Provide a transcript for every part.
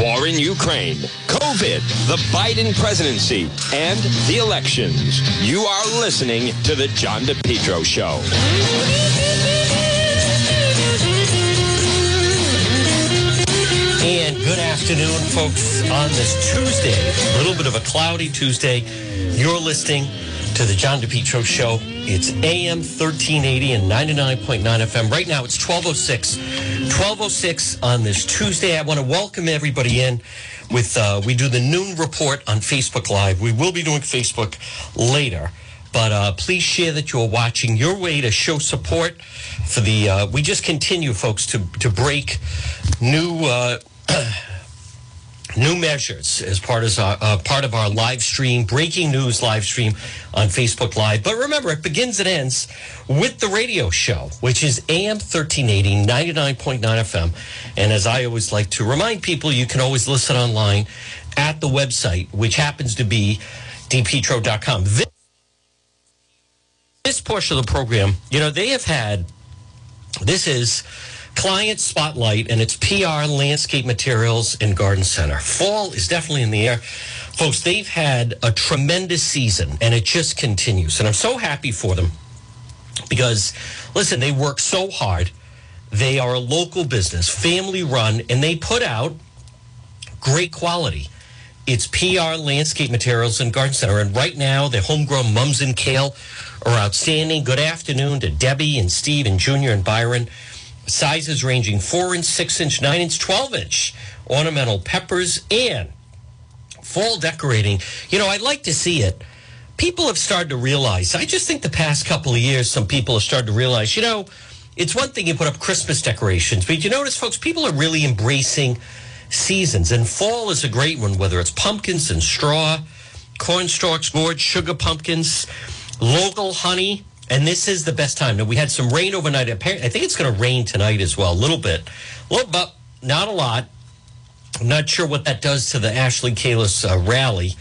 war in Ukraine, COVID, the Biden presidency, and the elections. You are listening to The John DePetro Show. And good afternoon, folks, on this Tuesday, a little bit of a cloudy Tuesday. You're listening to the John DePetro Show. It's AM 1380 and 99.9 FM. Right now, it's 1206. 1206 on this Tuesday. I want to welcome everybody in with, uh, we do the noon report on Facebook Live. We will be doing Facebook later. But uh, please share that you're watching. Your way to show support for the. Uh, we just continue, folks, to to break new uh, new measures as part of our uh, part of our live stream, breaking news live stream on Facebook Live. But remember, it begins and ends with the radio show, which is AM 1380, 99.9 FM. And as I always like to remind people, you can always listen online at the website, which happens to be depetro.com. This, this portion of the program, you know, they have had, this is client spotlight and it's PR, landscape materials, and garden center. Fall is definitely in the air. Folks, they've had a tremendous season and it just continues. And I'm so happy for them because, listen, they work so hard. They are a local business, family run, and they put out great quality. It's PR, landscape materials, and garden center. And right now, the homegrown mums and kale are outstanding. Good afternoon to Debbie and Steve and Junior and Byron. Sizes ranging four inch, six inch, nine inch, 12 inch ornamental peppers and fall decorating. You know, I'd like to see it. People have started to realize, I just think the past couple of years, some people have started to realize, you know, it's one thing you put up Christmas decorations, but you notice, folks, people are really embracing seasons. And fall is a great one, whether it's pumpkins and straw, corn stalks, gourds, sugar pumpkins, local honey. And this is the best time. Now, we had some rain overnight. Apparently, I think it's going to rain tonight as well, a little bit. Little, but not a lot. I'm not sure what that does to the Ashley Kalus uh, rally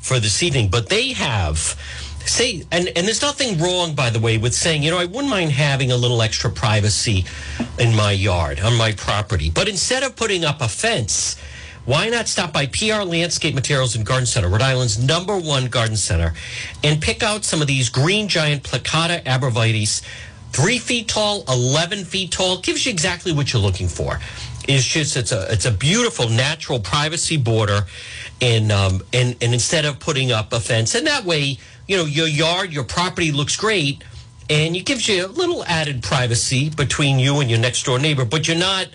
for this evening, but they have say and and there's nothing wrong by the way with saying you know I wouldn't mind having a little extra privacy in my yard on my property, but instead of putting up a fence. Why not stop by PR Landscape Materials and Garden Center, Rhode Island's number one garden center, and pick out some of these green giant plicata arborvitaes, three feet tall, 11 feet tall, gives you exactly what you're looking for. It's just it's a it's a beautiful natural privacy border and um and and instead of putting up a fence. And that way you know your yard your property looks great and it gives you a little added privacy between you and your next door neighbor but you're not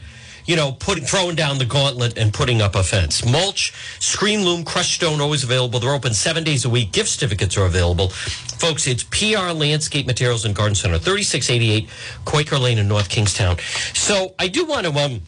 you know putting throwing down the gauntlet and putting up a fence mulch screen loam crushed stone always available they're open seven days a week gift certificates are available folks it's pr landscape materials and garden center 3688 quaker lane in north kingstown so i do want to um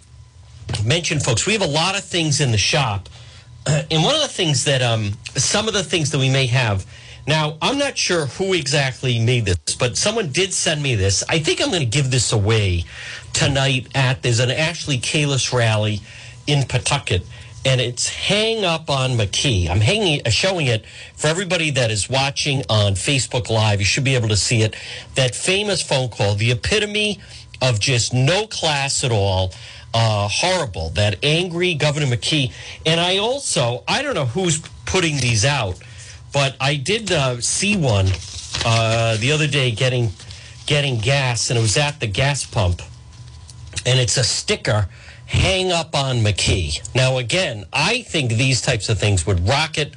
mention, folks, we have a lot of things in the shop. and one of the things that, um, some of the things that we may have. Now, I'm not sure who exactly made this, but someone did send me this. I think I'm going to give this away tonight at, there's an Ashley Kalus rally in Pawtucket. And it's hang up on McKee. I'm hanging, showing it for everybody that is watching on Facebook Live. You should be able to see it. That famous phone call, the epitome of just no class at all uh, horrible. That angry Governor McKee. And I also, I don't know who's putting these out, but I did uh, see one uh, the other day getting getting gas, and it was at the gas pump, and it's a sticker. Hang up on McKee. Now, again, I think these types of things would rocket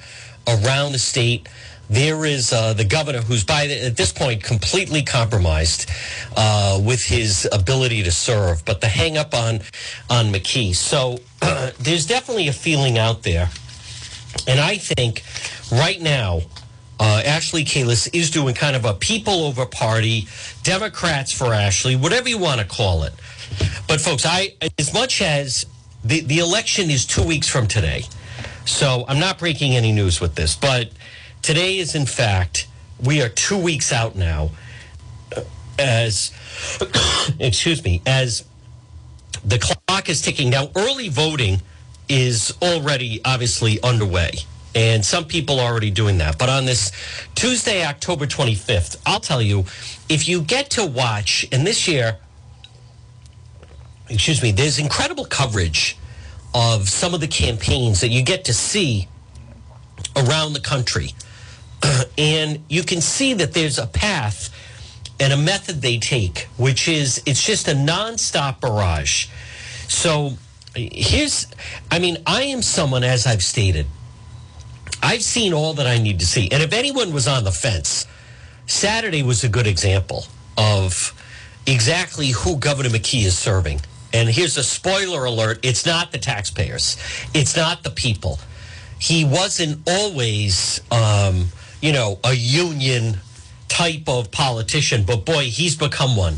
around the state. There is uh, the governor who's by the, at this point completely compromised uh, with his ability to serve, but the hang up on on McKee. So there's definitely a feeling out there, and I think right now. Uh, Ashley Kalus is doing kind of a people over party, Democrats for Ashley, whatever you want to call it. But folks, I as much as the the election is two weeks from today, so I'm not breaking any news with this, but today is in fact we are two weeks out now as excuse me as the clock is ticking now early voting is already obviously underway and some people are already doing that but on this tuesday october 25th i'll tell you if you get to watch and this year excuse me there's incredible coverage of some of the campaigns that you get to see around the country. and you can see that there's a path and a method they take, which is it's just a nonstop barrage. So here's, I mean, I am someone, as I've stated, I've seen all that I need to see. And if anyone was on the fence, Saturday was a good example of exactly who Governor McKee is serving. And here's a spoiler alert it's not the taxpayers, it's not the people. He wasn't always, um, you know, a union type of politician, but boy, he's become one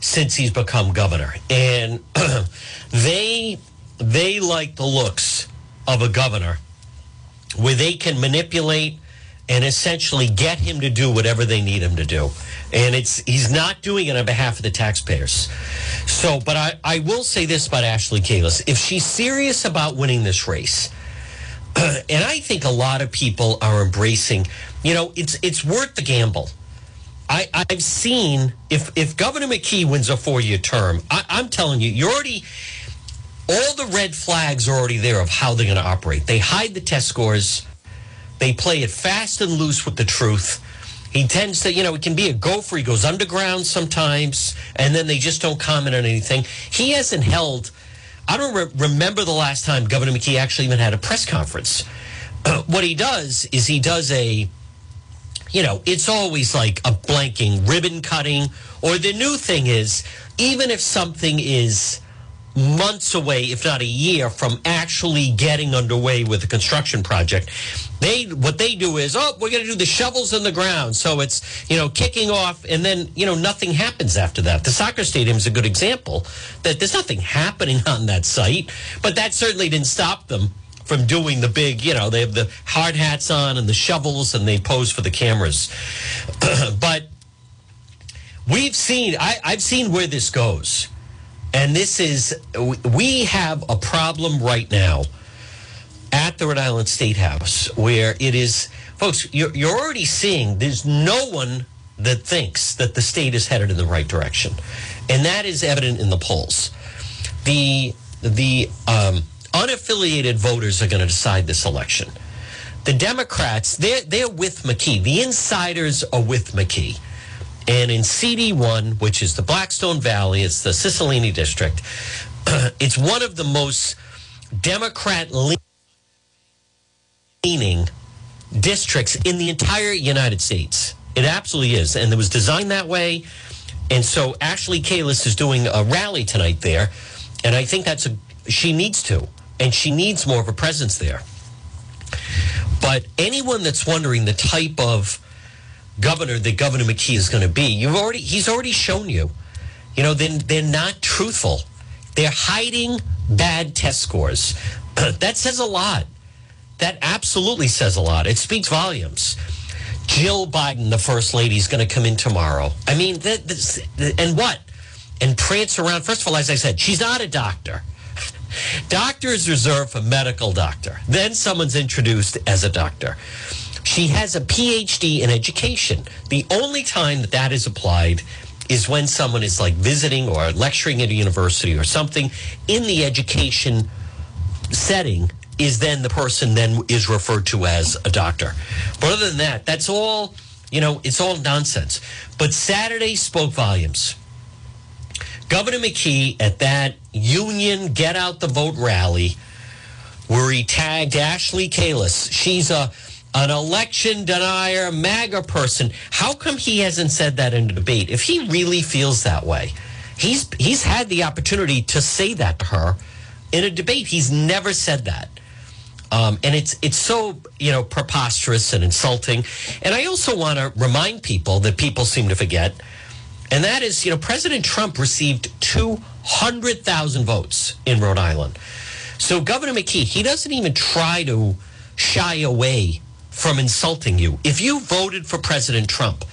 since he's become governor. And they they like the looks of a governor where they can manipulate and essentially get him to do whatever they need him to do. And it's he's not doing it on behalf of the taxpayers. So, but I, I will say this about Ashley Kalus. If she's serious about winning this race, and I think a lot of people are embracing, you know, it's it's worth the gamble. I, I've seen if if Governor McKee wins a four year term, I, I'm telling you, you're already all the red flags are already there of how they're going to operate. They hide the test scores. They play it fast and loose with the truth. He tends to, you know, it can be a gopher. He goes underground sometimes, and then they just don't comment on anything. He hasn't held. I don't re- remember the last time Governor McKee actually even had a press conference. what he does is he does a, you know, it's always like a blanking ribbon cutting, or the new thing is even if something is months away, if not a year, from actually getting underway with the construction project. They what they do is, oh, we're going to do the shovels in the ground, so it's you know kicking off, and then you know nothing happens after that. The soccer stadium is a good example that there's nothing happening on that site, but that certainly didn't stop them from doing the big, you know, they have the hard hats on and the shovels, and they pose for the cameras, but. We've seen, I, I've seen where this goes and this is, we have a problem right now at the Rhode Island State House where it is, folks, you're, you're already seeing there's no one that thinks that the state is headed in the right direction. And that is evident in the polls. The, the um, unaffiliated voters are going to decide this election. The Democrats, they're, they're with McKee. The insiders are with McKee. And in CD1, which is the Blackstone Valley, it's the Cicilline district, it's one of the most Democrat leaning districts in the entire United States. It absolutely is. And it was designed that way. And so Ashley Kalus is doing a rally tonight there. And I think that's a, she needs to. And she needs more of a presence there. But anyone that's wondering the type of governor that Governor McKee is going to be. You've already he's already shown you. You know, then they're, they're not truthful. They're hiding bad test scores. that says a lot. That absolutely says a lot. It speaks volumes. Jill Biden, the first lady, is going to come in tomorrow. I mean, and what? And prance around. First of all, as I said, she's not a doctor. Doctor is reserved for medical doctor. Then someone's introduced as a doctor. She has a PhD in education. The only time that that is applied is when someone is like visiting or lecturing at a university or something in the education setting is then the person then is referred to as a doctor. But other than that, that's all, you know, it's all nonsense. But Saturday spoke volumes. Governor McKee at that union get out the vote rally where he tagged Ashley Kalus. She's a an election denier, MAGA person. How come he hasn't said that in a debate? If he really feels that way, he's he's had the opportunity to say that to her in a debate. He's never said that. Um, and it's it's so you know preposterous and insulting. And I also want to remind people that people seem to forget, and that is you know President Trump received two hundred thousand votes in Rhode Island. So Governor McKee he doesn't even try to shy away from insulting you. If you voted for President Trump,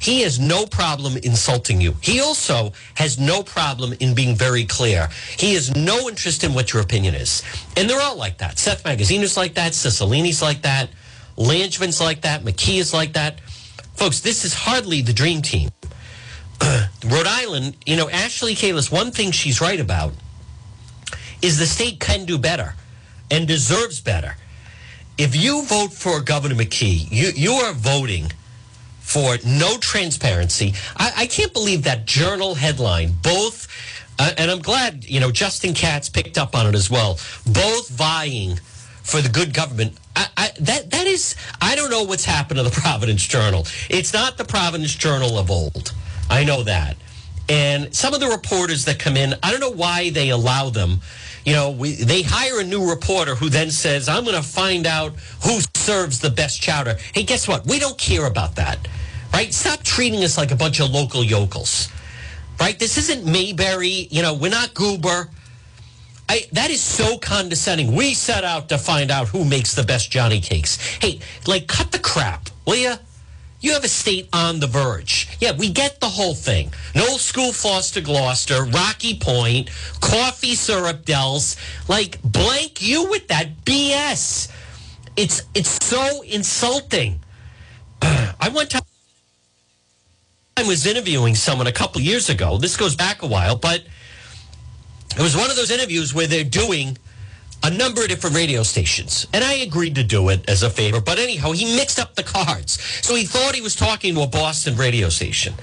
he has no problem insulting you. He also has no problem in being very clear. He has no interest in what your opinion is. And they're all like that. Seth Magaziner is like that. Cicilline's like that. Langevins like that. McKee is like that. Folks, this is hardly the dream team. Rhode Island, you know, Ashley Kalus, one thing she's right about is the state can do better and deserves better. If you vote for Governor McKee, you, you are voting for no transparency. I, I can't believe that journal headline, both, uh, and I'm glad, you know, Justin Katz picked up on it as well, both vying for the good government. I, I, that that is, I don't know what's happened to the Providence Journal. It's not the Providence Journal of old. I know that. And some of the reporters that come in, I don't know why they allow them. You know, we, they hire a new reporter who then says, I'm going to find out who serves the best chowder. Hey, guess what? We don't care about that, right? Stop treating us like a bunch of local yokels, right? This isn't Mayberry. You know, we're not Goober. I, that is so condescending. We set out to find out who makes the best Johnny cakes. Hey, like, cut the crap, will you? You have a state on the verge. Yeah, we get the whole thing. No school Foster Glocester, Rocky Point, coffee syrup Dells. Like, blank you with that BS. It's it's so insulting. I went to I was interviewing someone a couple years ago. This goes back a while, but it was one of those interviews where they're doing a number of different radio stations. And I agreed to do it as a favor. But anyhow, he mixed up the cards. So he thought he was talking to a Boston radio station.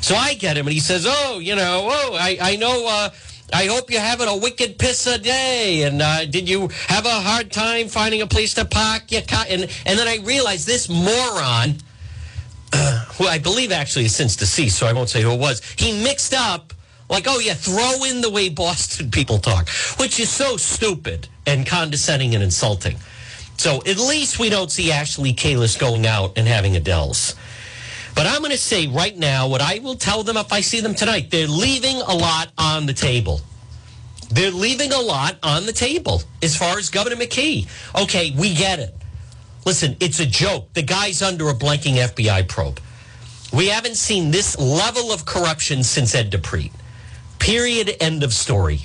So I get him and he says, Oh, you know, oh, I, I know. Uh, I hope you're having a wicked piss a day. And uh, did you have a hard time finding a place to park your car? And, and then I realized this moron, uh, who I believe actually is since deceased, so I won't say who it was, he mixed up like, oh, yeah, throw in the way Boston people talk, which is so stupid and condescending and insulting. So at least we don't see Ashley Kalus going out and having Adele's. But I'm going to say right now what I will tell them if I see them tonight. They're leaving a lot on the table. They're leaving a lot on the table as far as Governor McKee. Okay, we get it. Listen, it's a joke. The guy's under a blanking FBI probe. We haven't seen this level of corruption since Ed DiPrete. Period. End of story.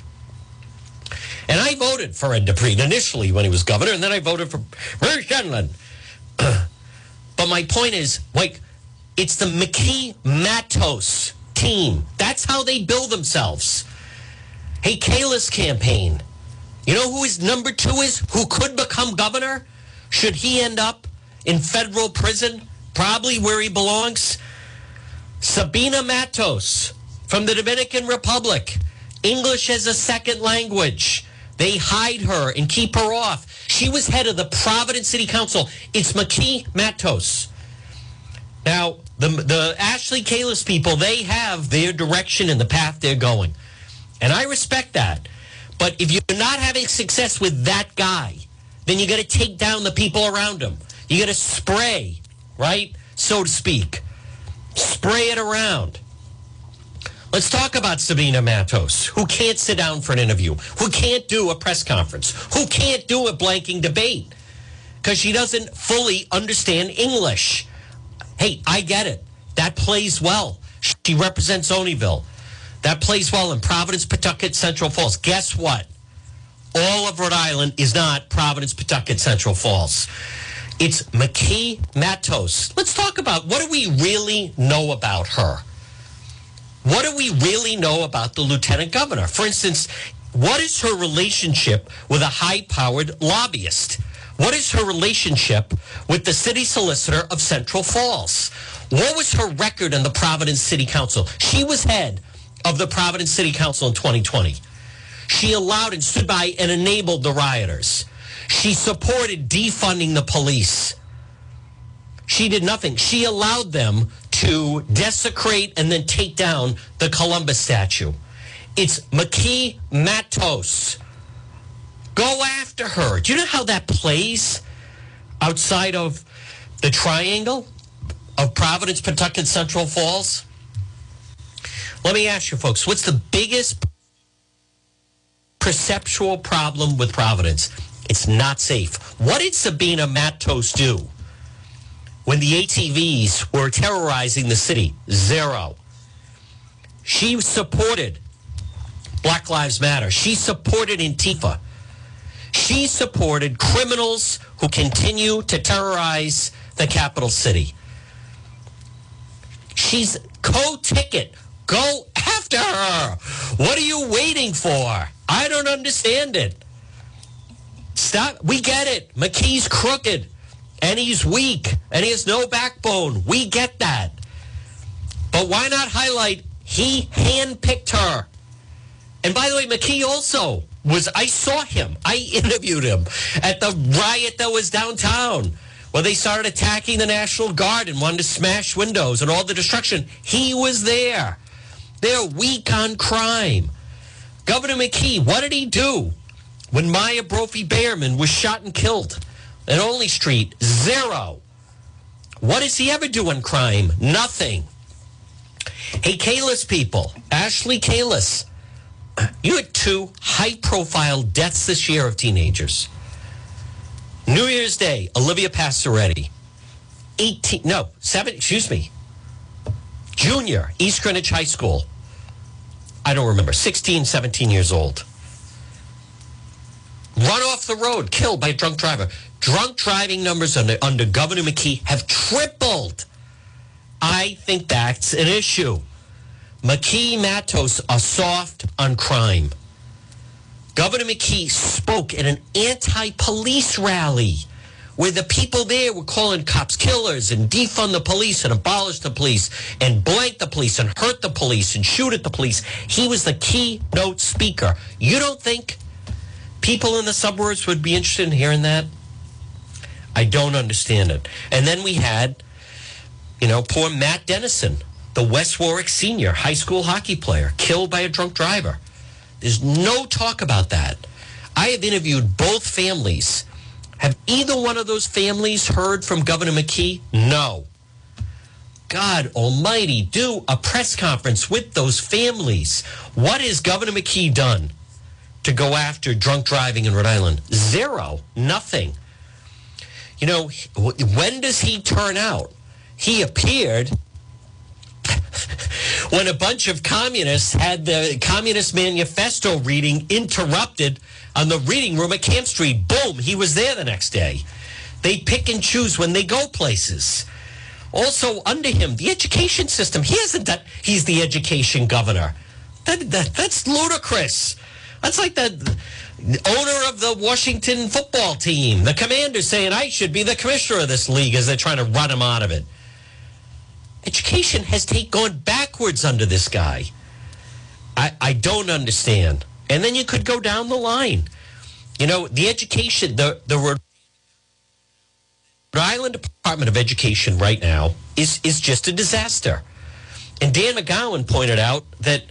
And I voted for Ed DiPrete initially when he was governor, and then I voted for Bruce Sundlun. but my point is, like, it's the McKee Matos team. That's how they build themselves. Hey, Kalus campaign. You know who his number two is? Who could become governor? Should he end up in federal prison? Probably where he belongs. Sabina Matos from the Dominican Republic. English as a second language. They hide her and keep her off. She was head of the Providence City Council. It's McKee Matos. Now, the, the Ashley Kalus people, they have their direction and the path they're going. And I respect that. But if you're not having success with that guy, then you got to take down the people around him. You got to spray, right? So to speak. Spray it around. Let's talk about Sabina Matos, who can't sit down for an interview, who can't do a press conference, who can't do a blanking debate because she doesn't fully understand English. Hey, I get it. That plays well. She represents Olneyville. That plays well in Providence, Pawtucket, Central Falls. Guess what? All of Rhode Island is not Providence, Pawtucket, Central Falls. It's McKee Matos. Let's talk about what do we really know about her? What do we really know about the lieutenant governor? For instance, what is her relationship with a high powered lobbyist? What is her relationship with the city solicitor of Central Falls? What was her record in the Providence City Council? She was head of the Providence City Council in 2020. She allowed and stood by and enabled the rioters. She supported defunding the police. She did nothing. She allowed them to desecrate and then take down the Columbus statue. It's McKee Matos. Go after her. Do you know how that plays outside of the triangle of Providence, Pawtucket, Central Falls? Let me ask you, folks, what's the biggest perceptual problem with Providence? It's not safe. What did Sabina Matos do? When the ATVs were terrorizing the city? Zero. She supported Black Lives Matter. She supported Antifa. She supported criminals who continue to terrorize the capital city. She's co ticket. Go after her. What are you waiting for? I don't understand it. Stop. We get it. McKee's crooked and he's weak and he has no backbone. We get that. But why not highlight he handpicked her? And by the way, McKee also was, I saw him. I interviewed him at the riot that was downtown where they started attacking the National Guard and wanted to smash windows and all the destruction. He was there. They're weak on crime. Governor McKee, what did he do when Miya Brophy Berman was shot and killed at Olney Street? Zero. What does he ever do in crime? Nothing. Hey, Kalus people, Ashley Kalus, you had two high profile deaths this year of teenagers. New Year's Day, Olivia Passaretti, 18, no, 7, excuse me, junior, East Greenwich High School. I don't remember, 16, 17 years old. Run off the road, killed by a drunk driver. Drunk driving numbers under, under Governor McKee have tripled. I think that's an issue. McKee Matos are soft on crime. Governor McKee spoke at an anti police rally where the people there were calling cops killers and defund the police and abolish the police and blank the police and hurt the police and shoot at the police. He was the keynote speaker. You don't think people in the suburbs would be interested in hearing that? I don't understand it. And then we had, you know, poor Matt Dennison the West Warwick senior high school hockey player killed by a drunk driver. There's no talk about that. I have interviewed both families. Have either one of those families heard from Governor McKee? No. God almighty, do a press conference with those families. What has Governor McKee done to go after drunk driving in Rhode Island? Zero. Nothing. You know, when does he turn out? He appeared when a bunch of communists had the Communist Manifesto reading interrupted on the reading room at Camp Street. Boom, he was there the next day. They pick and choose when they go places. Also, under him, the education system. He hasn't done, he's the education governor. That, that, that's ludicrous. That's like owner of the Washington football team, the commander saying, I should be the commissioner of this league as they're trying to run him out of it. Education has take, gone backwards under this guy. I, I don't understand. And then you could go down the line. You know, the education, the, the Rhode Island Department of Education right now is, is just a disaster. And Dan McGowan pointed out that,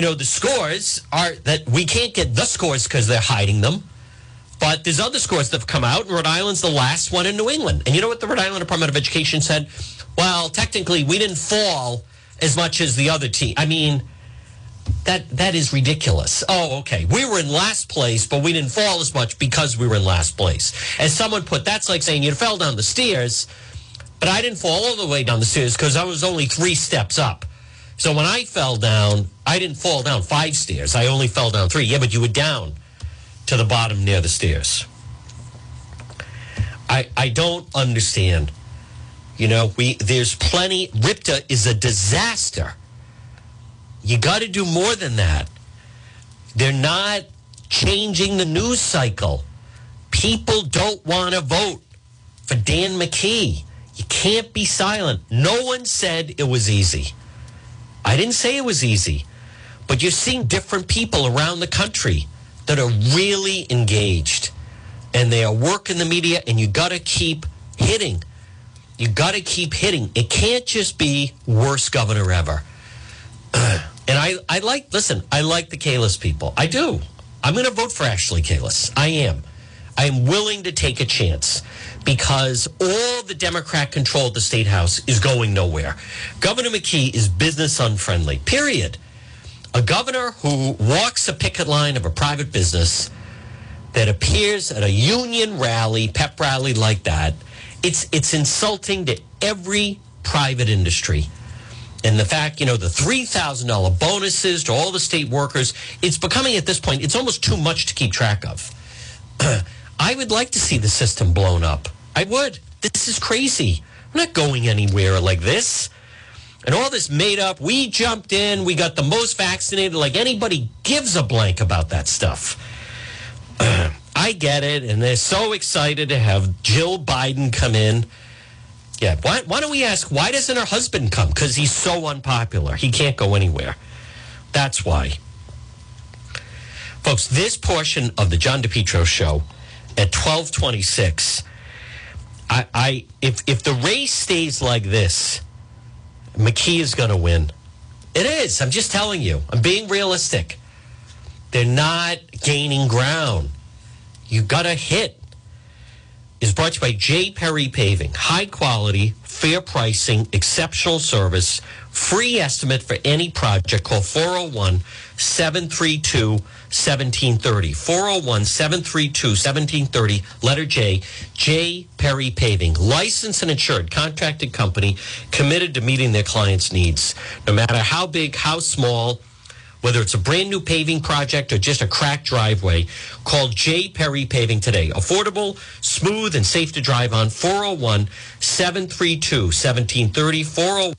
you know, the scores are that we can't get the scores because they're hiding them. But there's other scores that have come out, Rhode Island's the last one in New England. And you know what the Rhode Island Department of Education said? Well, technically, we didn't fall as much as the other team. I mean, that that is ridiculous. Oh, okay. We were in last place, but we didn't fall as much because we were in last place. As someone put, that's like saying you fell down the stairs, but I didn't fall all the way down the stairs because I was only three steps up. So when I fell down, I didn't fall down five stairs. I only fell down three. Yeah, but you were down to the bottom near the stairs. I I don't understand you know, we there's plenty. RIPTA is a disaster. You got to do more than that. They're not changing the news cycle. People don't want to vote for Dan McKee. You can't be silent. No one said it was easy. I didn't say it was easy, but you're seeing different people around the country that are really engaged and they are working the media, and you got to keep hitting you got to keep hitting. It can't just be worst governor ever. and I, I like, listen, I like the Kalus people. I do. I'm going to vote for Ashley Kalus. I am. I'm willing to take a chance because all the Democrat control of the state house is going nowhere. Governor McKee is business unfriendly, period. A governor who walks a picket line of a private business that appears at a union rally, pep rally like that, it's it's insulting to every private industry. And the fact, you know, the $3,000 bonuses to all the state workers, it's becoming at this point, it's almost too much to keep track of. I would like to see the system blown up. I would. This is crazy. I'm not going anywhere like this. and all this made up. We jumped in, we got the most vaccinated. Like anybody gives a blank about that stuff. I get it, and they're so excited to have Jill Biden come in. Yeah, why, why don't we ask why doesn't her husband come? Because he's so unpopular, he can't go anywhere. That's why. Folks, this portion of the John DePetro show at 1226, I, I if if the race stays like this, McKee is going to win. It is. I'm just telling you. I'm being realistic. They're not gaining ground. You got to hit. Is brought to you by J. Perry Paving. High quality, fair pricing, exceptional service, free estimate for any project. Call 401 732 1730. 401 732 1730. Letter J. J. Perry Paving. Licensed and insured contracted company committed to meeting their clients' needs. No matter how big, how small, whether it's a brand new paving project or just a cracked driveway, call J. Perry Paving today. Affordable, smooth, and safe to drive on 401 732 1730. 401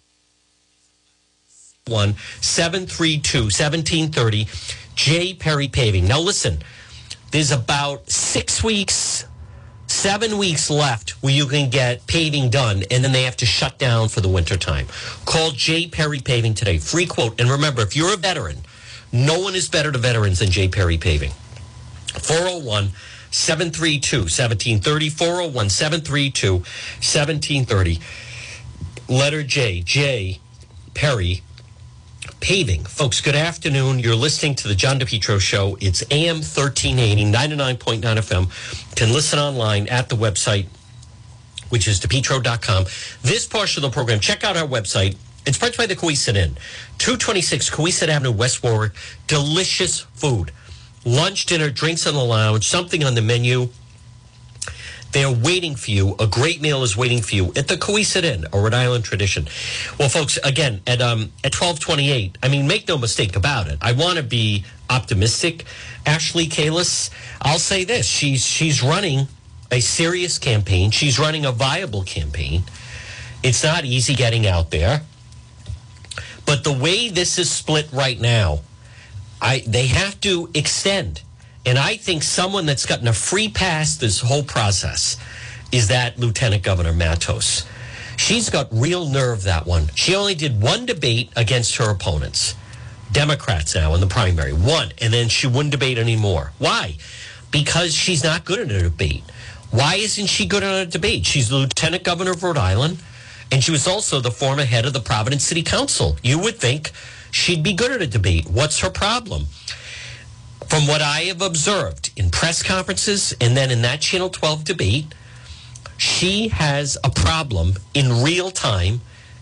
732 1730. J. Perry Paving. Now, listen, there's about six weeks, seven weeks left where you can get paving done, and then they have to shut down for the wintertime. Call J. Perry Paving today. Free quote. And remember, if you're a veteran, no one is better to veterans than J. Perry Paving. 401 732 1730. 401 732 1730. Letter J. J. Perry Paving. Folks, good afternoon. You're listening to the John DePetro Show. It's AM 1380, 99.9 FM. can listen online at the website, which is depetro.com. This portion of the program, check out our website. It's brought by the Cowesett Inn, 226 Cowesett Avenue, West Warwick. Delicious food. Lunch, dinner, drinks on the lounge, something on the menu. They're waiting for you. A great meal is waiting for you at the Cowesett Inn, a Rhode Island tradition. Well, folks, again at um at twelve twenty eight. I mean, make no mistake about it. I want to be optimistic. Ashley Kalus, I'll say this: she's she's running a serious campaign. She's running a viable campaign. It's not easy getting out there, but the way this is split right now, I they have to extend. And I think someone that's gotten a free pass this whole process is that Lieutenant Governor Matos. She's got real nerve, that one. She only did one debate against her opponents, Democrats now in the primary, one, and then she wouldn't debate anymore. Why? Because she's not good at a debate. Why isn't she good at a debate? She's the Lieutenant Governor of Rhode Island, and she was also the former head of the Providence City Council. You would think she'd be good at a debate. What's her problem? From what I have observed in press conferences and then in that Channel 12 debate, she has a problem in real time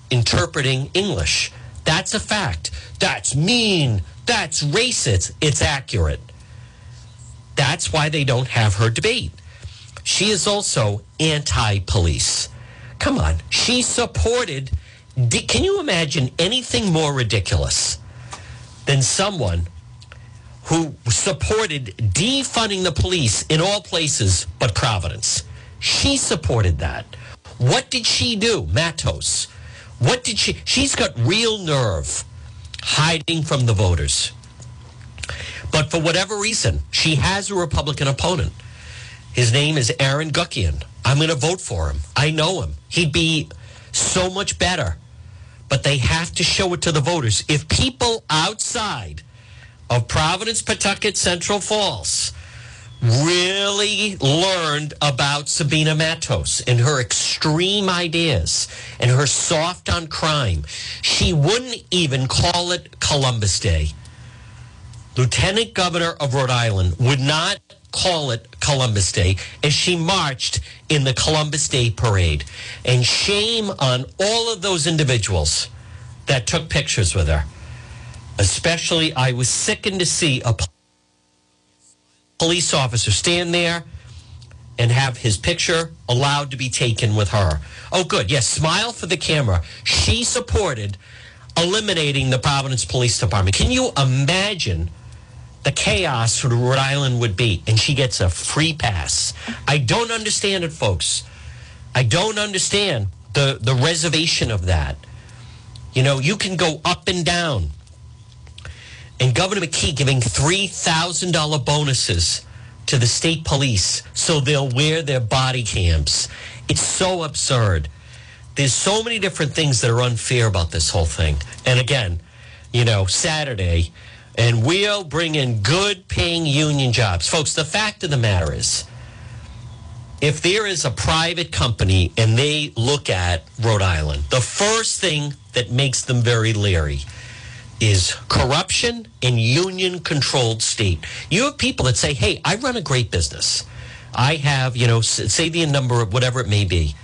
interpreting English. That's a fact. That's mean. That's racist. It's accurate. That's why they don't have her debate. She is also anti police. Come on. She supported. Can you imagine anything more ridiculous than someone who supported defunding the police in all places but Providence. She supported that. What did she do, Matos? What did she? She's got real nerve hiding from the voters. But for whatever reason, she has a Republican opponent. His name is Aaron Guckian. I'm going to vote for him. I know him. He'd be so much better. But they have to show it to the voters. If people outside of Providence, Pawtucket, Central Falls really learned about Sabina Matos and her extreme ideas and her soft on crime. She wouldn't even call it Columbus Day. Lieutenant Governor of Rhode Island would not call it Columbus Day as she marched in the Columbus Day parade. And shame on all of those individuals that took pictures with her especially I was sickened to see a police officer stand there and have his picture allowed to be taken with her. Oh, good. Yes, smile for the camera. She supported eliminating the Providence Police Department. Can you imagine the chaos Rhode Island would be? And she gets a free pass. I don't understand it, folks. I don't understand the, the reservation of that. You know, you can go up and down. And Governor McKee giving $3,000 bonuses to the state police so they'll wear their body cams. It's so absurd. There's so many different things that are unfair about this whole thing. And again, you know, Saturday, and we'll bring in good paying union jobs. Folks, the fact of the matter is, if there is a private company and they look at Rhode Island, the first thing that makes them very leery is corruption in union controlled state. You have people that say, hey, I run a great business. I have, you know, say the number of whatever it may be.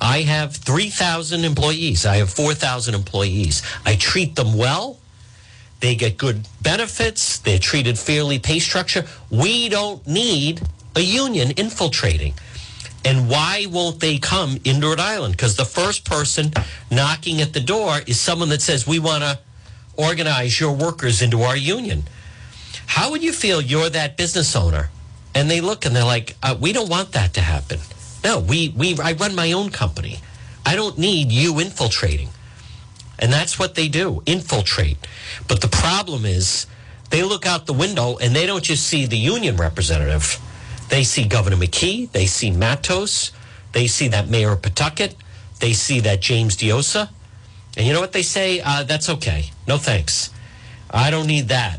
I have 3,000 employees. I have 4,000 employees. I treat them well. They get good benefits. They're treated fairly, pay structure. We don't need a union infiltrating. And why won't they come into Rhode Island? Because the first person knocking at the door is someone that says, we want to organize your workers into our union. How would you feel you're that business owner? And they look and they're like, uh, we don't want that to happen. No, we, we, I run my own company. I don't need you infiltrating. And that's what they do infiltrate. But the problem is, they look out the window and they don't just see the union representative they see Governor McKee. They see Matos. They see that Mayor Pawtucket. They see that James Diossa. And you know what they say? Uh, that's okay. No thanks. I don't need that.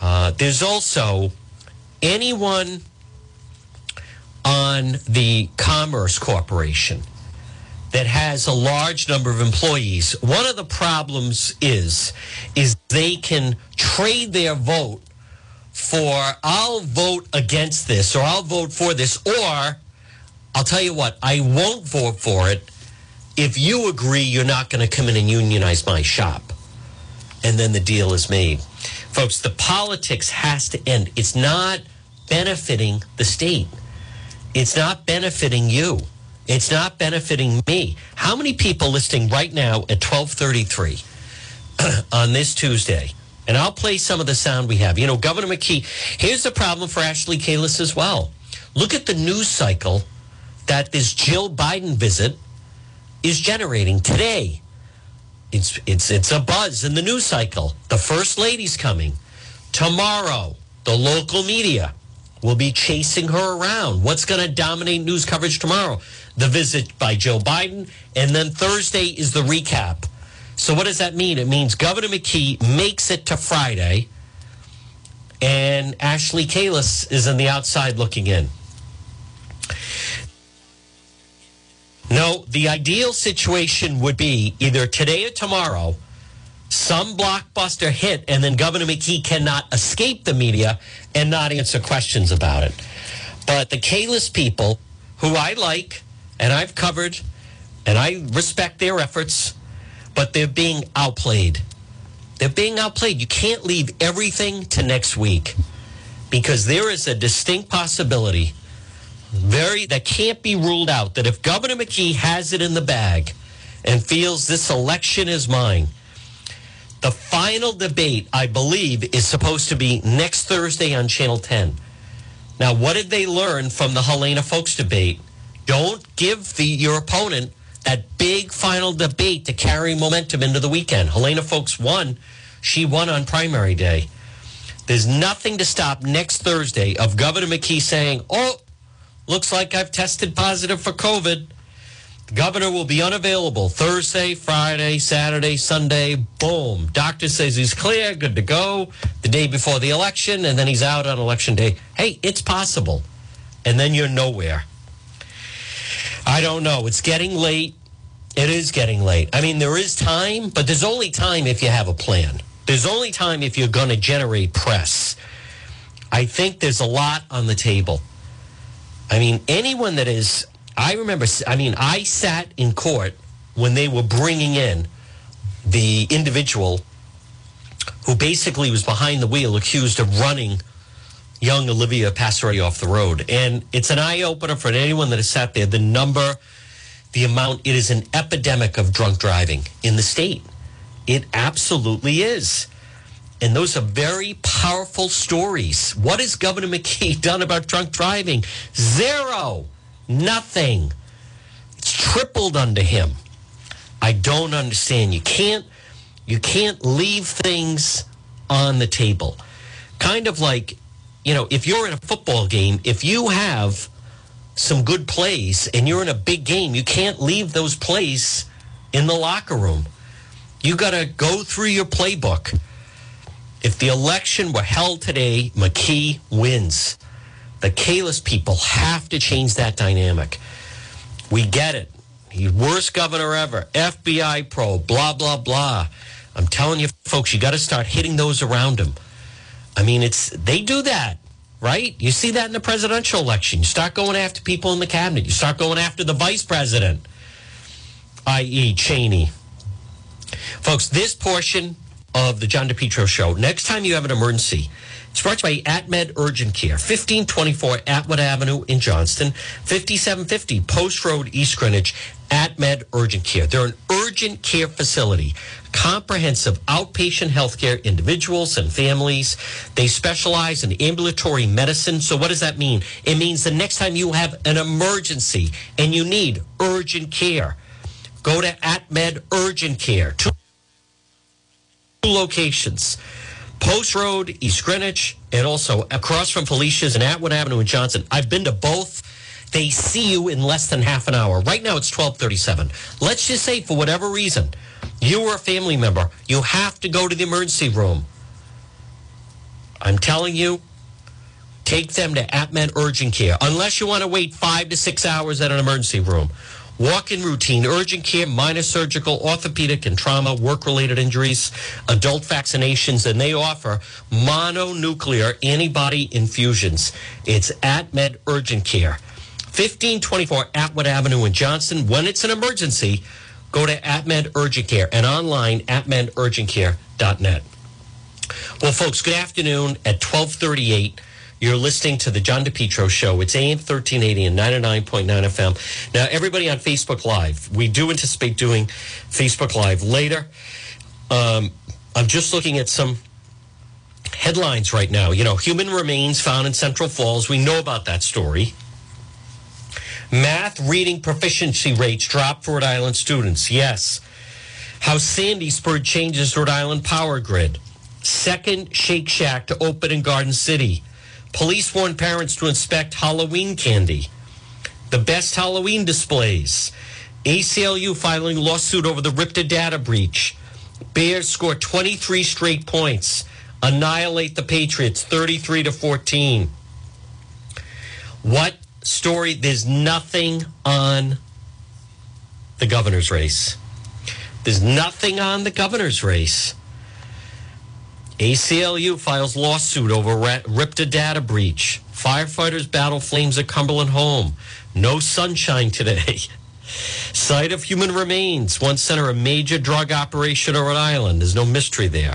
Uh, there's also anyone on the Commerce Corporation that has a large number of employees. One of the problems is is they can trade their vote for I'll vote against this or I'll vote for this or I'll tell you what, I won't vote for it if you agree you're not going to come in and unionize my shop. And then the deal is made. Folks, the politics has to end. It's not benefiting the state. It's not benefiting you. It's not benefiting me. How many people listening right now at 1233 on this Tuesday and I'll play some of the sound we have. You know, Governor McKee, here's the problem for Ashley Kalus as well. Look at the news cycle that this Jill Biden visit is generating today. It's it's it's a buzz in the news cycle. The first lady's coming. Tomorrow, the local media will be chasing her around. What's going to dominate news coverage tomorrow? The visit by Joe Biden, and then Thursday is the recap so what does that mean? It means Governor McKee makes it to Friday, and Ashley Kalus is on the outside looking in. No, the ideal situation would be either today or tomorrow, some blockbuster hit, and then Governor McKee cannot escape the media and not answer questions about it. But the Kalus people, who I like and I've covered, and I respect their efforts, but they're being outplayed. They're being outplayed. You can't leave everything to next week because there is a distinct possibility very that can't be ruled out that if Governor McKee has it in the bag and feels this election is mine, the final debate, I believe, is supposed to be next Thursday on Channel 10. Now, what did they learn from the Helena Foulkes debate? Don't give the your opponent that big final debate to carry momentum into the weekend. Helena Foulkes won. She won on primary day. There's nothing to stop next Thursday of Governor McKee saying, oh, looks like I've tested positive for COVID. The governor will be unavailable Thursday, Friday, Saturday, Sunday. Boom. Doctor says he's clear, good to go the day before the election, and then he's out on election day. Hey, it's possible. And then you're nowhere. I don't know. It's getting late. It is getting late. I mean, there is time, but there's only time if you have a plan. There's only time if you're going to generate press. I think there's a lot on the table. I mean, anyone that is, I remember, I mean, I sat in court when they were bringing in the individual who basically was behind the wheel accused of running young Olivia Passeri off the road. And it's an eye opener for anyone that has sat there. The number, the amount, it is an epidemic of drunk driving in the state. It absolutely is. And those are very powerful stories. What has Governor McKee done about drunk driving? Zero. Nothing. It's tripled under him. I don't understand. You can't you can't leave things on the table. Kind of like, you know, if you're in a football game, if you have some good plays and you're in a big game, you can't leave those plays in the locker room. You got to go through your playbook. If the election were held today, McKee wins. The Kalus people have to change that dynamic. We get it. He's worst governor ever. FBI pro, blah, blah, blah. I'm telling you, folks, you got to start hitting those around him. I mean, it's they do that, right? You see that in the presidential election. You start going after people in the cabinet. You start going after the vice president, i.e., Cheney. Folks, this portion of the John DePetro show, next time you have an emergency, it's brought to you by AtMed Urgent Care, 1524 Atwood Avenue in Johnston, 5750 Post Road, East Greenwich, AtMed Urgent Care. They're an urgent care facility, comprehensive outpatient healthcare, individuals and families. They specialize in ambulatory medicine. So what does that mean? It means the next time you have an emergency and you need urgent care, go to AtMed Urgent Care. Two locations. Post Road, East Greenwich, and also across from Felicia's and Atwood Avenue in Johnston. I've been to both. They see you in less than half an hour. Right now it's 1237. Let's just say for whatever reason, you or a family member, you have to go to the emergency room. I'm telling you, take them to AtMed Urgent Care. Unless you want to wait five to six hours at an emergency room. Walk-in routine, urgent care, minor surgical, orthopedic and trauma, work-related injuries, adult vaccinations, and they offer mononuclear antibody infusions. It's AtMed Urgent Care. 1524 Atwood Avenue in Johnston. When it's an emergency, go to AtMed Urgent Care and online at atmedurgentcare.net. Well, folks, good afternoon at 1238. You're listening to the John DePetro Show. It's AM 1380 and 99.9 FM. Now, everybody on Facebook Live, we do anticipate doing Facebook Live later. Um, I'm just looking at some headlines right now. You know, human remains found in Central Falls. We know about that story. Math reading proficiency rates drop for Rhode Island students. Yes. How Sandy spurred changes to Rhode Island power grid. Second Shake Shack to open in Garden City. Police warn parents to inspect Halloween candy. The best Halloween displays. ACLU filing lawsuit over the RIPTA data breach. Bears score 23 straight points. Annihilate the Patriots 33 to 14. What story? There's nothing on the governor's race. There's nothing on the governor's race. ACLU files lawsuit over RIPTA data breach. Firefighters battle flames at Cumberland home. No sunshine today. Site of human remains. once center a major drug operation in Rhode Island. There's no mystery there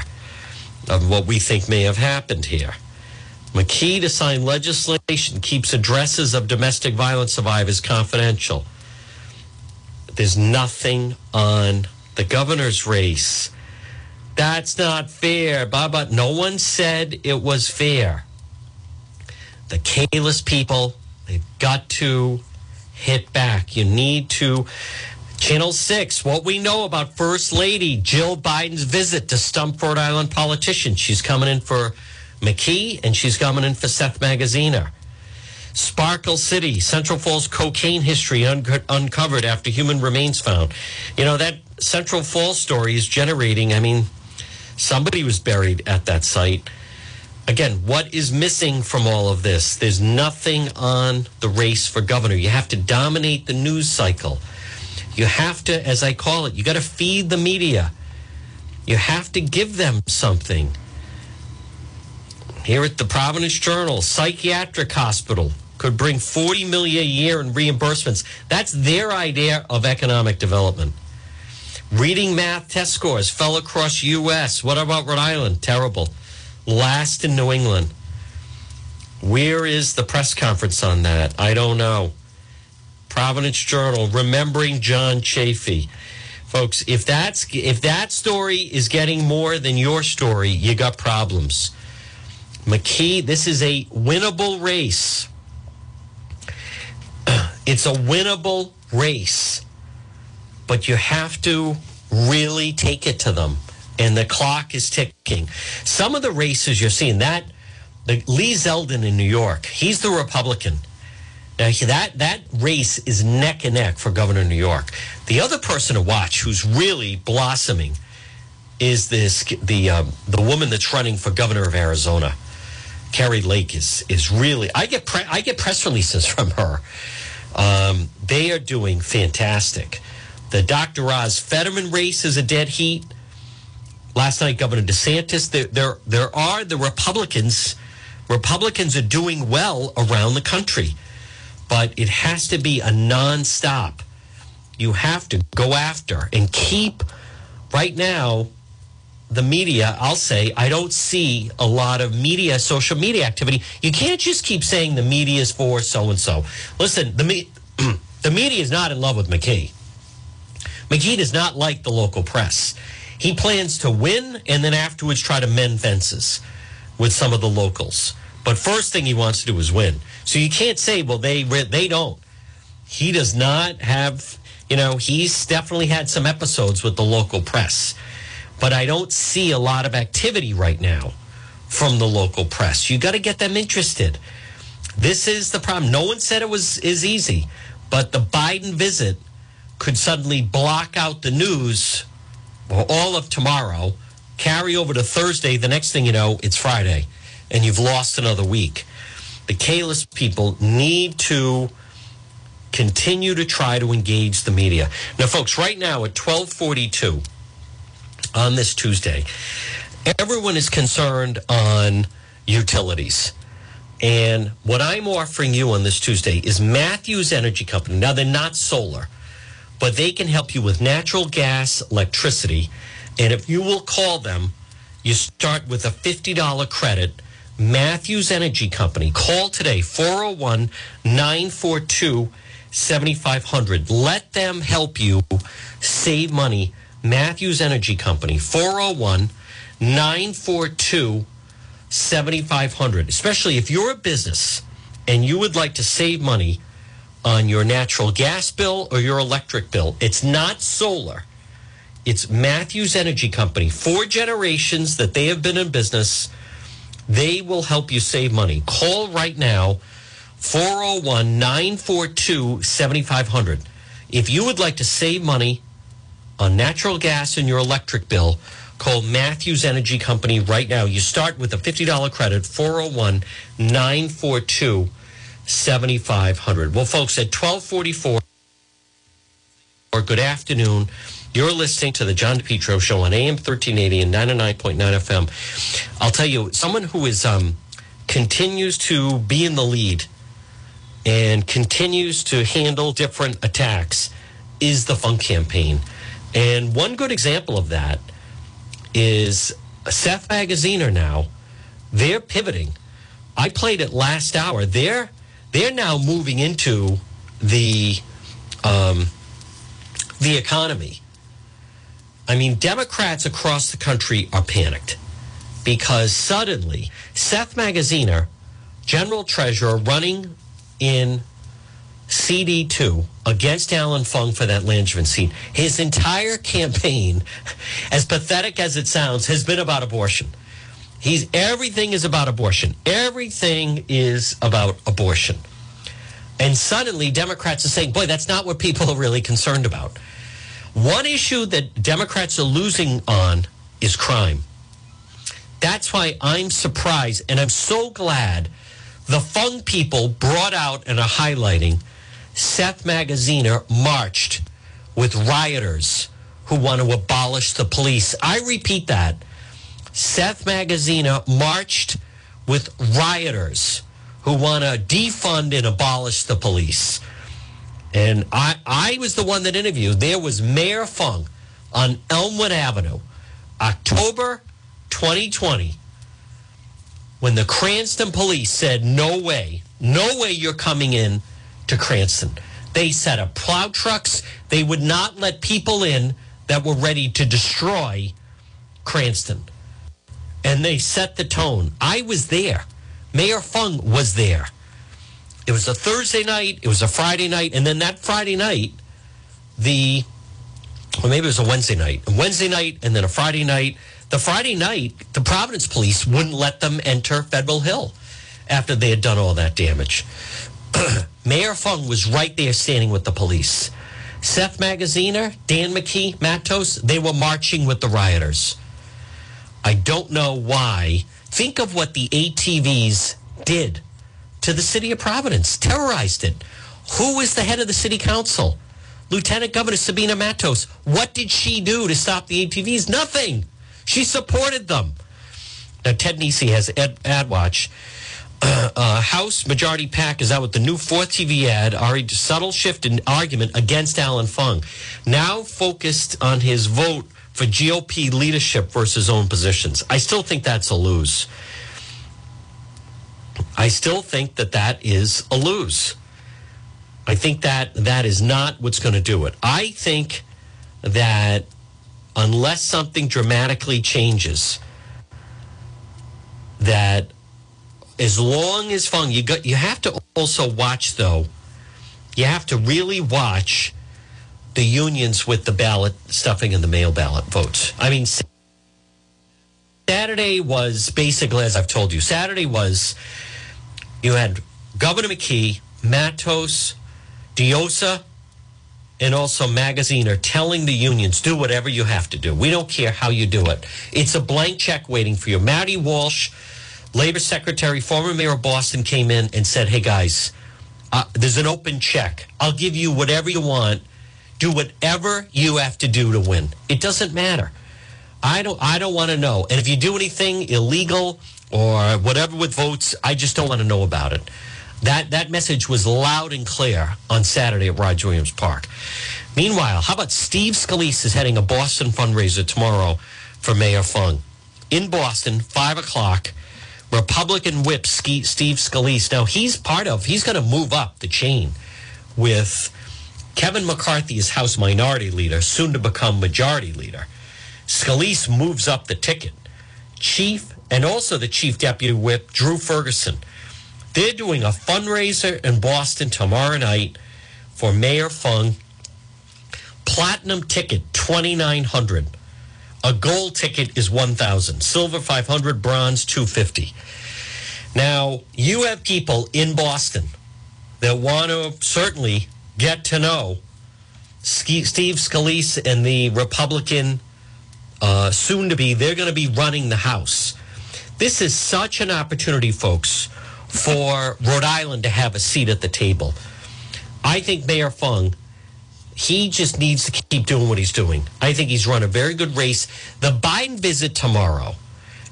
of what we think may have happened here. McKee to sign legislation keeps addresses of domestic violence survivors confidential. There's nothing on the governor's race. That's not fair. Baba, no one said it was fair. The Kalus people, they've got to hit back. You need to. Channel 6, what we know about First Lady Jill Biden's visit to stump Rhode Island politicians. She's coming in for McKee and she's coming in for Seth Magaziner. Sparkle City, Central Falls cocaine history un- uncovered after human remains found. You know, that Central Falls story is generating, I mean, somebody was buried at that site. Again, what is missing from all of this? There's nothing on the race for governor. You have to dominate the news cycle. You have to, as I call it, you got to feed the media. You have to give them something. Here at the Providence Journal, psychiatric hospital could bring 40 million a year in reimbursements. That's their idea of economic development. Reading math test scores fell across US. What about Rhode Island? Terrible. Last in New England. Where is the press conference on that? I don't know. Providence Journal, remembering John Chafee. Folks, if that's if that story is getting more than your story, you got problems. McKee, this is a winnable race. It's a winnable race. But you have to really take it to them. And the clock is ticking. Some of the races you're seeing that the Lee Zeldin in New York, he's the Republican. Now that that race is neck and neck for governor of New York. The other person to watch who's really blossoming is this the um, the woman that's running for governor of Arizona. Kari Lake is is really I get pre- I get press releases from her. Um, they are doing fantastic. The Dr. Oz Fetterman race is a dead heat. Last night, Governor DeSantis. There there there are the Republicans. Republicans are doing well around the country but it has to be a nonstop. You have to go after and keep. Right now, the media, I'll say, I don't see a lot of media, social media activity. You can't just keep saying the media is for so and so. Listen, the me- the media is not in love with McKee. McKee does not like the local press. He plans to win and then afterwards try to mend fences with some of the locals. But first thing he wants to do is win. So you can't say, well, they they don't. He does not have, you know, he's definitely had some episodes with the local press, but I don't see a lot of activity right now from the local press. You got to get them interested. This is the problem. No one said it was is easy, but the Biden visit could suddenly block out the news all of tomorrow, carry over to Thursday. The next thing you know, it's Friday and you've lost another week. The Kalus people need to continue to try to engage the media. Now, folks, right now at 1242 on this Tuesday, everyone is concerned on utilities. And what I'm offering you on this Tuesday is Matthews Energy Company. Now, they're not solar, but they can help you with natural gas, electricity. And if you will call them, you start with a $50 credit Matthews Energy Company. Call today, 401 942 7500. Let them help you save money. Matthews Energy Company, 401 942 7500. Especially if you're a business and you would like to save money on your natural gas bill or your electric bill. It's not solar. It's Matthews Energy Company. Four generations that they have been in business they will help you save money. Call right now 401 942 7500. If you would like to save money on natural gas and your electric bill, call Matthews Energy Company right now. You start with a $50 credit, 401 942 7500. Well, folks, at 1244, or good afternoon. You're listening to the John DePetro Show on AM 1380 and 99.9 FM. I'll tell you, someone who is um, continues to be in the lead and continues to handle different attacks is the Fung campaign. And one good example of that is Seth Magaziner now. They're pivoting. I played it last hour. They're they're now moving into the um, the economy. I mean, Democrats across the country are panicked because suddenly Seth Magaziner, general treasurer, running in CD2 against Allan Fung for that Langevin seat, his entire campaign, as pathetic as it sounds, has been about abortion. He's everything is about abortion. Everything is about abortion. And suddenly Democrats are saying, boy, that's not what people are really concerned about. One issue that Democrats are losing on is crime. That's why I'm surprised and I'm so glad the Fung people brought out and are highlighting Seth Magaziner marched with rioters who want to abolish the police. I repeat that. Seth Magaziner marched with rioters who want to defund and abolish the police. And I, I was the one that interviewed. There was Mayor Fung on Elmwood Avenue, October 2020, when the Cranston police said, No way, no way you're coming in to Cranston. They set up plow trucks. They would not let people in that were ready to destroy Cranston. And they set the tone. I was there. Mayor Fung was there. It was a Thursday night, it was a Friday night, and then that Friday night, the or maybe it was a Wednesday night, a Wednesday night, and then a Friday night. The Friday night, the Providence police wouldn't let them enter Federal Hill after they had done all that damage. Mayor Fung was right there standing with the police. Seth Magaziner, Dan McKee, Matos, they were marching with the rioters. I don't know why. Think of what the ATVs did to the city of Providence, terrorized it. Who was the head of the city council? Lieutenant Governor Sabina Matos. What did she do to stop the ATVs? Nothing. She supported them. Now, Ted Nesi has ad watch. Uh, uh, House Majority PAC is out with the new fourth TV ad, a subtle shift in argument against Allan Fung. Now focused on his vote for GOP leadership versus own positions. I still think that's a lose. I still think that that is a lose. I think that that is not what's going to do it. I think that unless something dramatically changes, that as long as Fung, you got you have to also watch though. You have to really watch the unions with the ballot stuffing and the mail ballot votes. I mean, Saturday was basically as I've told you. Saturday was you had Governor McKee, Matos, Diossa, and also Magaziner are telling the unions, do whatever you have to do. We don't care how you do it. It's a blank check waiting for you. Marty Walsh Labor Secretary, former mayor of Boston, came in and said, "Hey guys, uh, there's an open check. I'll give you whatever you want. Do whatever you have to do to win. It doesn't matter. I don't. I don't want to know. And if you do anything illegal or whatever with votes, I just don't want to know about it." That that message was loud and clear on Saturday at Roger Williams Park. Meanwhile, how about Steve Scalise is heading a Boston fundraiser tomorrow for Mayor Fung in Boston, five o'clock. Republican whip Steve Scalise. Now he's part of, he's going to move up the chain with Kevin McCarthy is House Minority Leader, soon to become Majority Leader. Scalise moves up the ticket. Chief and also the Chief Deputy Whip, Drew Ferguson. They're doing a fundraiser in Boston tomorrow night for Mayor Fung. Platinum ticket, 2900 a gold ticket is 1000 silver 500 bronze 250 now you have people in boston that want to certainly get to know steve scalise and the republican uh, soon to be they're going to be running the house this is such an opportunity folks for rhode island to have a seat at the table i think mayor fung he just needs to keep doing what he's doing. I think he's run a very good race. The Biden visit tomorrow,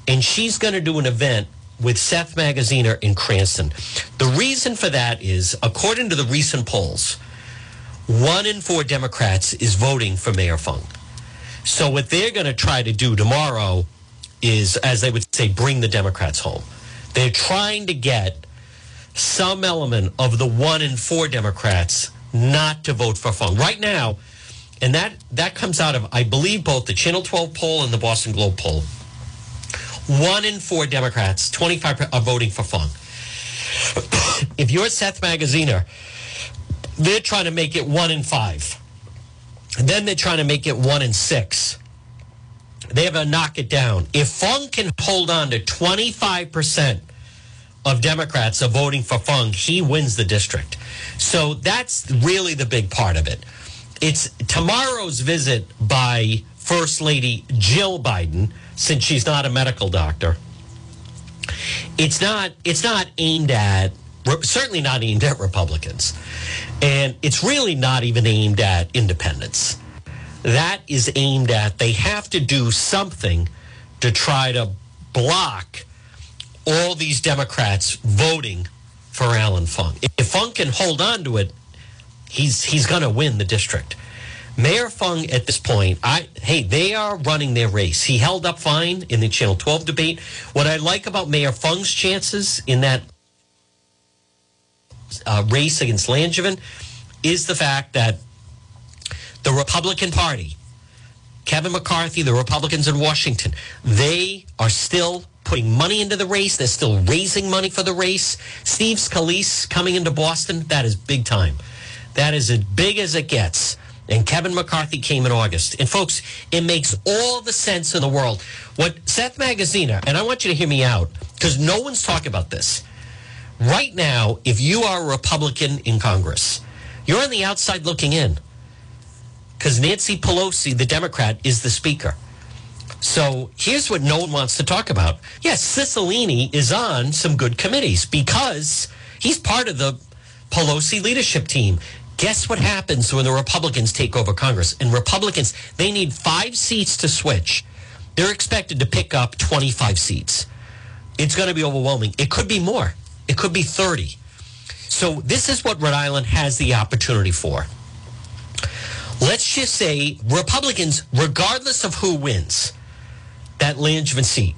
and she's going to do an event with Seth Magaziner in Cranston. The reason for that is, according to the recent polls, one in four Democrats is voting for Mayor Fung. So what they're going to try to do tomorrow is, as they would say, bring the Democrats home. They're trying to get some element of the one in four Democrats not to vote for Fung right now, and that that comes out of I believe both the Channel 12 poll and the Boston Globe poll. One in four Democrats, 25 are voting for Fung. if you're Seth Magaziner, they're trying to make it one in five. And then they're trying to make it one in six. They have to knock it down. If Fung can hold on to 25% of Democrats are voting for Fung, he wins the district. So that's really the big part of it. It's tomorrow's visit by First Lady Jill Biden, since she's not a medical doctor. It's not. It's not aimed at. Certainly not aimed at Republicans, and it's really not even aimed at independents. That is aimed at. They have to do something to try to block all these Democrats voting for Allan Fung. If Fung can hold on to it, he's he's going to win the district. Mayor Fung at this point, I hey, they are running their race. He held up fine in the Channel 12 debate. What I like about Mayor Fung's chances in that uh, race against Langevin is the fact that the Republican Party, Kevin McCarthy, the Republicans in Washington, they are still putting money into the race. They're still raising money for the race. Steve Scalise coming into Boston, that is big time. That is as big as it gets. And Kevin McCarthy came in August. And folks, it makes all the sense in the world. What Seth Magaziner, and I want you to hear me out because no one's talking about this. Right now, if you are a Republican in Congress, you're on the outside looking in because Nancy Pelosi, the Democrat, is the speaker. So here's what no one wants to talk about. Yes, Cicilline is on some good committees because he's part of the Pelosi leadership team. Guess what happens when the Republicans take over Congress? And Republicans, they need five seats to switch. They're expected to pick up 25 seats. It's going to be overwhelming. It could be more, it could be 30. So, this is what Rhode Island has the opportunity for. Let's just say Republicans, regardless of who wins that Langevin seat,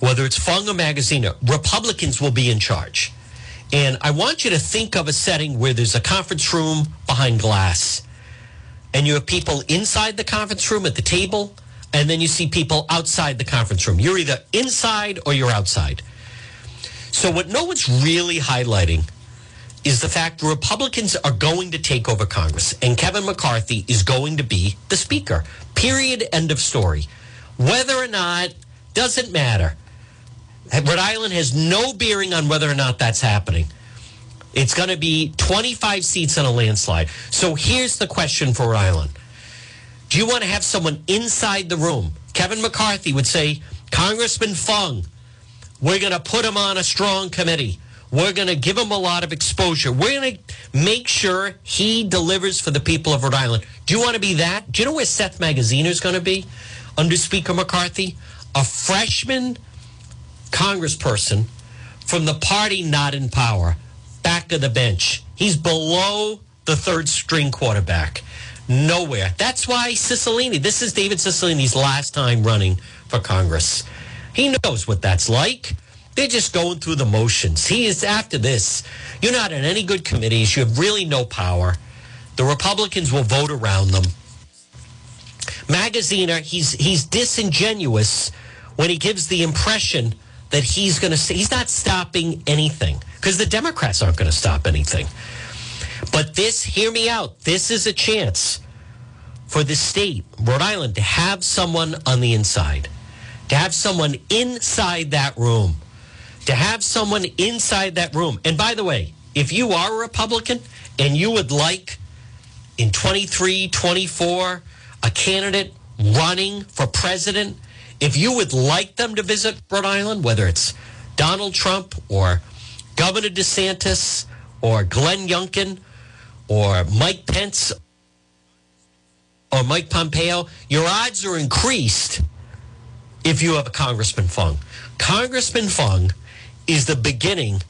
whether it's Fung or Magaziner, Republicans will be in charge. And I want you to think of a setting where there's a conference room behind glass, and you have people inside the conference room at the table, and then you see people outside the conference room. You're either inside or you're outside. So, what no one's really highlighting is the fact Republicans are going to take over Congress, and Kevin McCarthy is going to be the speaker. Period. End of story. Whether or not, doesn't matter. Rhode Island has no bearing on whether or not that's happening. It's going to be 25 seats in a landslide. So here's the question for Rhode Island Do you want to have someone inside the room? Kevin McCarthy would say, Congressman Fung, we're going to put him on a strong committee. We're going to give him a lot of exposure. We're going to make sure he delivers for the people of Rhode Island. Do you want to be that? Do you know where Seth Magaziner is going to be under Speaker McCarthy? A freshman congressperson from the party not in power, back of the bench. He's below the third string quarterback. Nowhere. That's why Cicilline, this is David Cicilline's last time running for Congress. He knows what that's like. They're just going through the motions. He is after this. You're not in any good committees. You have really no power. The Republicans will vote around them. Magaziner, uh, he's he's disingenuous when he gives the impression that he's going to say he's not stopping anything because the Democrats aren't going to stop anything. But this, hear me out, this is a chance for the state, Rhode Island, to have someone on the inside, to have someone inside that room, to have someone inside that room. And by the way, if you are a Republican and you would like in 23, 24, a candidate running for president if you would like them to visit Rhode Island, whether it's Donald Trump or Governor DeSantis or Glenn Youngkin or Mike Pence or Mike Pompeo, your odds are increased if you have a Congressman Fung. Congressman Fung is the beginning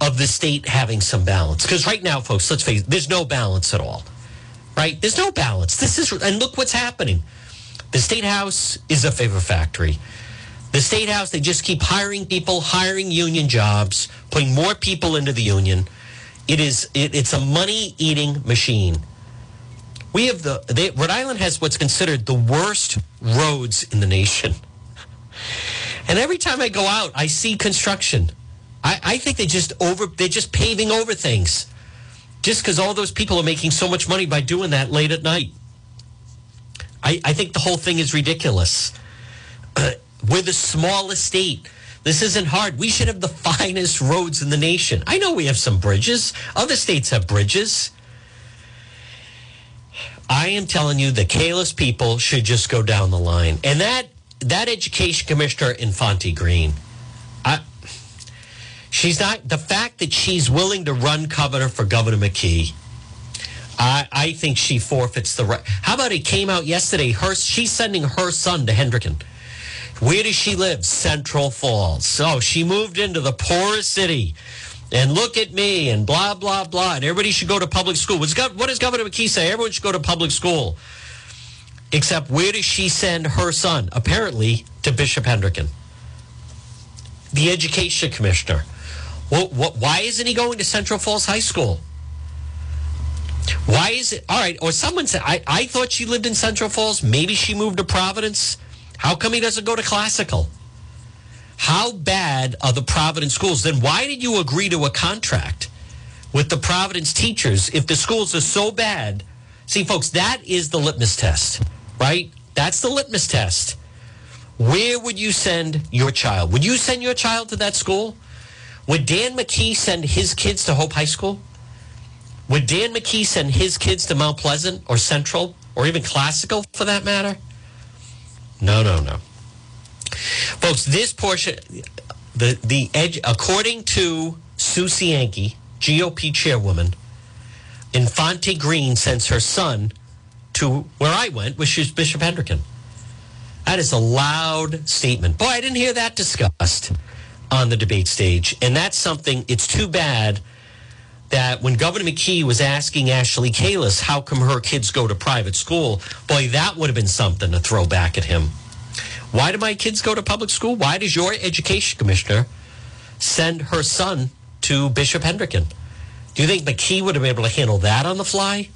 of the state having some balance. Because right now, folks, let's face it, there's no balance at all. Right? There's no balance. This is, and look what's happening. The State House is a favor factory. The State House, they just keep hiring people, hiring union jobs, putting more people into the union. It is it, it's a money eating machine. We have the they, Rhode Island has what's considered the worst roads in the nation. And every time I go out, I see construction. I, I think they just over they're just paving over things. Just because all those people are making so much money by doing that late at night. I, I think the whole thing is ridiculous. Uh, we're the smallest state. This isn't hard. We should have the finest roads in the nation. I know we have some bridges. Other states have bridges. I am telling you, the Kalus people should just go down the line. And that that education commissioner Infante Green, I, she's not the fact that she's willing to run governor for Governor McKee I, I think she forfeits the right. How about it came out yesterday? Her she's sending her son to Hendricken. Where does she live? Central Falls. So she moved into the poorest city. And look at me and blah blah blah. And everybody should go to public school. What's, what does Governor McKee say? Everyone should go to public school. Except where does she send her son? Apparently to Bishop Hendricken, the education commissioner. Well, what, why isn't he going to Central Falls High School? Why is it all right? Or someone said, I, I thought she lived in Central Falls. Maybe she moved to Providence. How come he doesn't go to classical? How bad are the Providence schools? Then why did you agree to a contract with the Providence teachers if the schools are so bad See, folks, that is the litmus test, right? That's the litmus test. Where would you send your child? Would you send your child to that school? Would Dan McKee send his kids to Hope High School? Would Dan McKee send his kids to Mount Pleasant or Central or even Classical for that matter? No, no, no. Folks, this portion, the, the edge, according to Sue Cienki, GOP chairwoman, Infante Green sends her son to where I went, which is Bishop Hendricken. That is a loud statement. Boy, I didn't hear that discussed on the debate stage. And that's something, it's too bad that when Governor McKee was asking Ashley Kalus how come her kids go to private school, boy, that would have been something to throw back at him. Why do my kids go to public school? Why does your education commissioner send her son to Bishop Hendricken? Do you think McKee would have been able to handle that on the fly?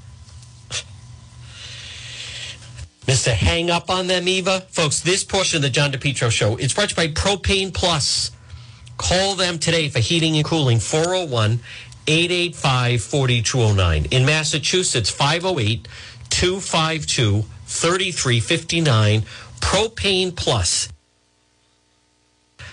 Mr. Hang up on them, Eva. Folks, this portion of the John DePetro show is brought to you by Propane Plus. Call them today for heating and cooling, 401 885 4209. In Massachusetts, 508 252 3359. Propane Plus.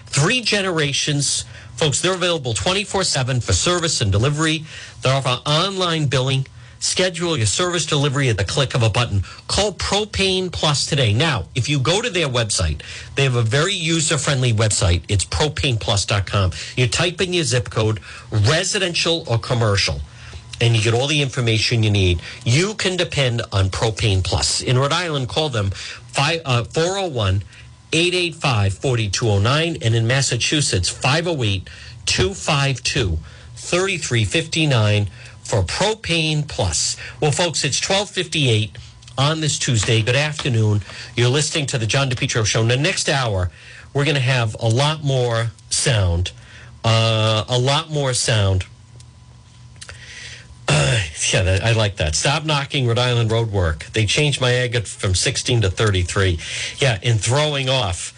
Three generations. Folks, they're available 24 7 for service and delivery. They offer online billing Schedule your service delivery at the click of a button. Call Propane Plus today. Now, if you go to their website, they have a very user friendly website. It's propaneplus.com. You type in your zip code, residential or commercial, and you get all the information you need. You can depend on Propane Plus. In Rhode Island, call them uh, 401 885 4209. And in Massachusetts, 508 252 3359 for Propane Plus. Well, folks, it's 1258 on this Tuesday. Good afternoon. You're listening to the John DePetro Show. In the next hour, we're going to have a lot more sound. Uh, a lot more sound. Uh, yeah, I like that. Stop knocking Rhode Island road work. They changed my agate from 16 to 33. Yeah, in throwing off,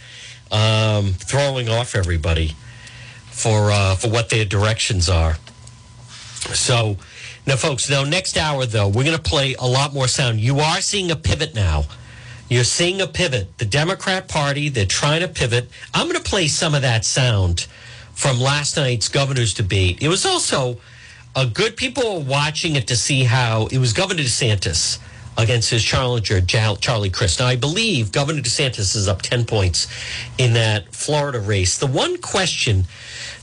um, throwing off everybody for uh, for what their directions are. So, now, folks, now next hour, though, we're going to play a lot more sound. You are seeing a pivot now. You're seeing a pivot. The Democrat Party, they're trying to pivot. I'm going to play some of that sound from last night's governor's debate. It was also good, people watching it to see how it was Governor DeSantis against his challenger, Charlie Crist. Now, I believe Governor DeSantis is up 10 points in that Florida race. The one question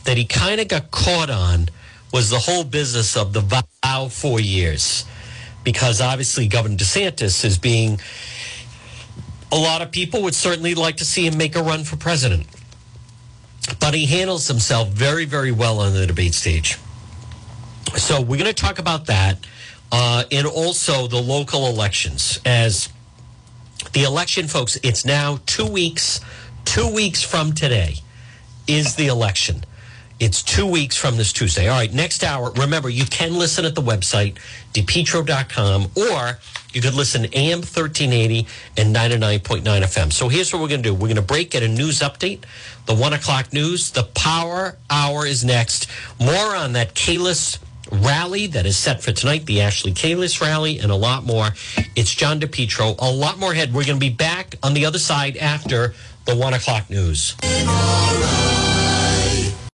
that he kind of got caught on was the whole business of the vow four years. Because obviously, Governor DeSantis is being, a lot of people would certainly like to see him make a run for president. But he handles himself very, very well on the debate stage. So we're going to talk about that uh, and also the local elections. As the election, folks, it's now two weeks, two weeks from today is the election. It's two weeks from this Tuesday. All right, next hour. Remember, you can listen at the website, depetro.com, or you could listen AM 1380 and 99.9 FM. So here's what we're going to do we're going to break, get a news update, the one o'clock news. The power hour is next. More on that Kalus rally that is set for tonight, the Ashley Kalus rally, and a lot more. It's John DePetro. A lot more ahead. We're going to be back on the other side after the one o'clock news.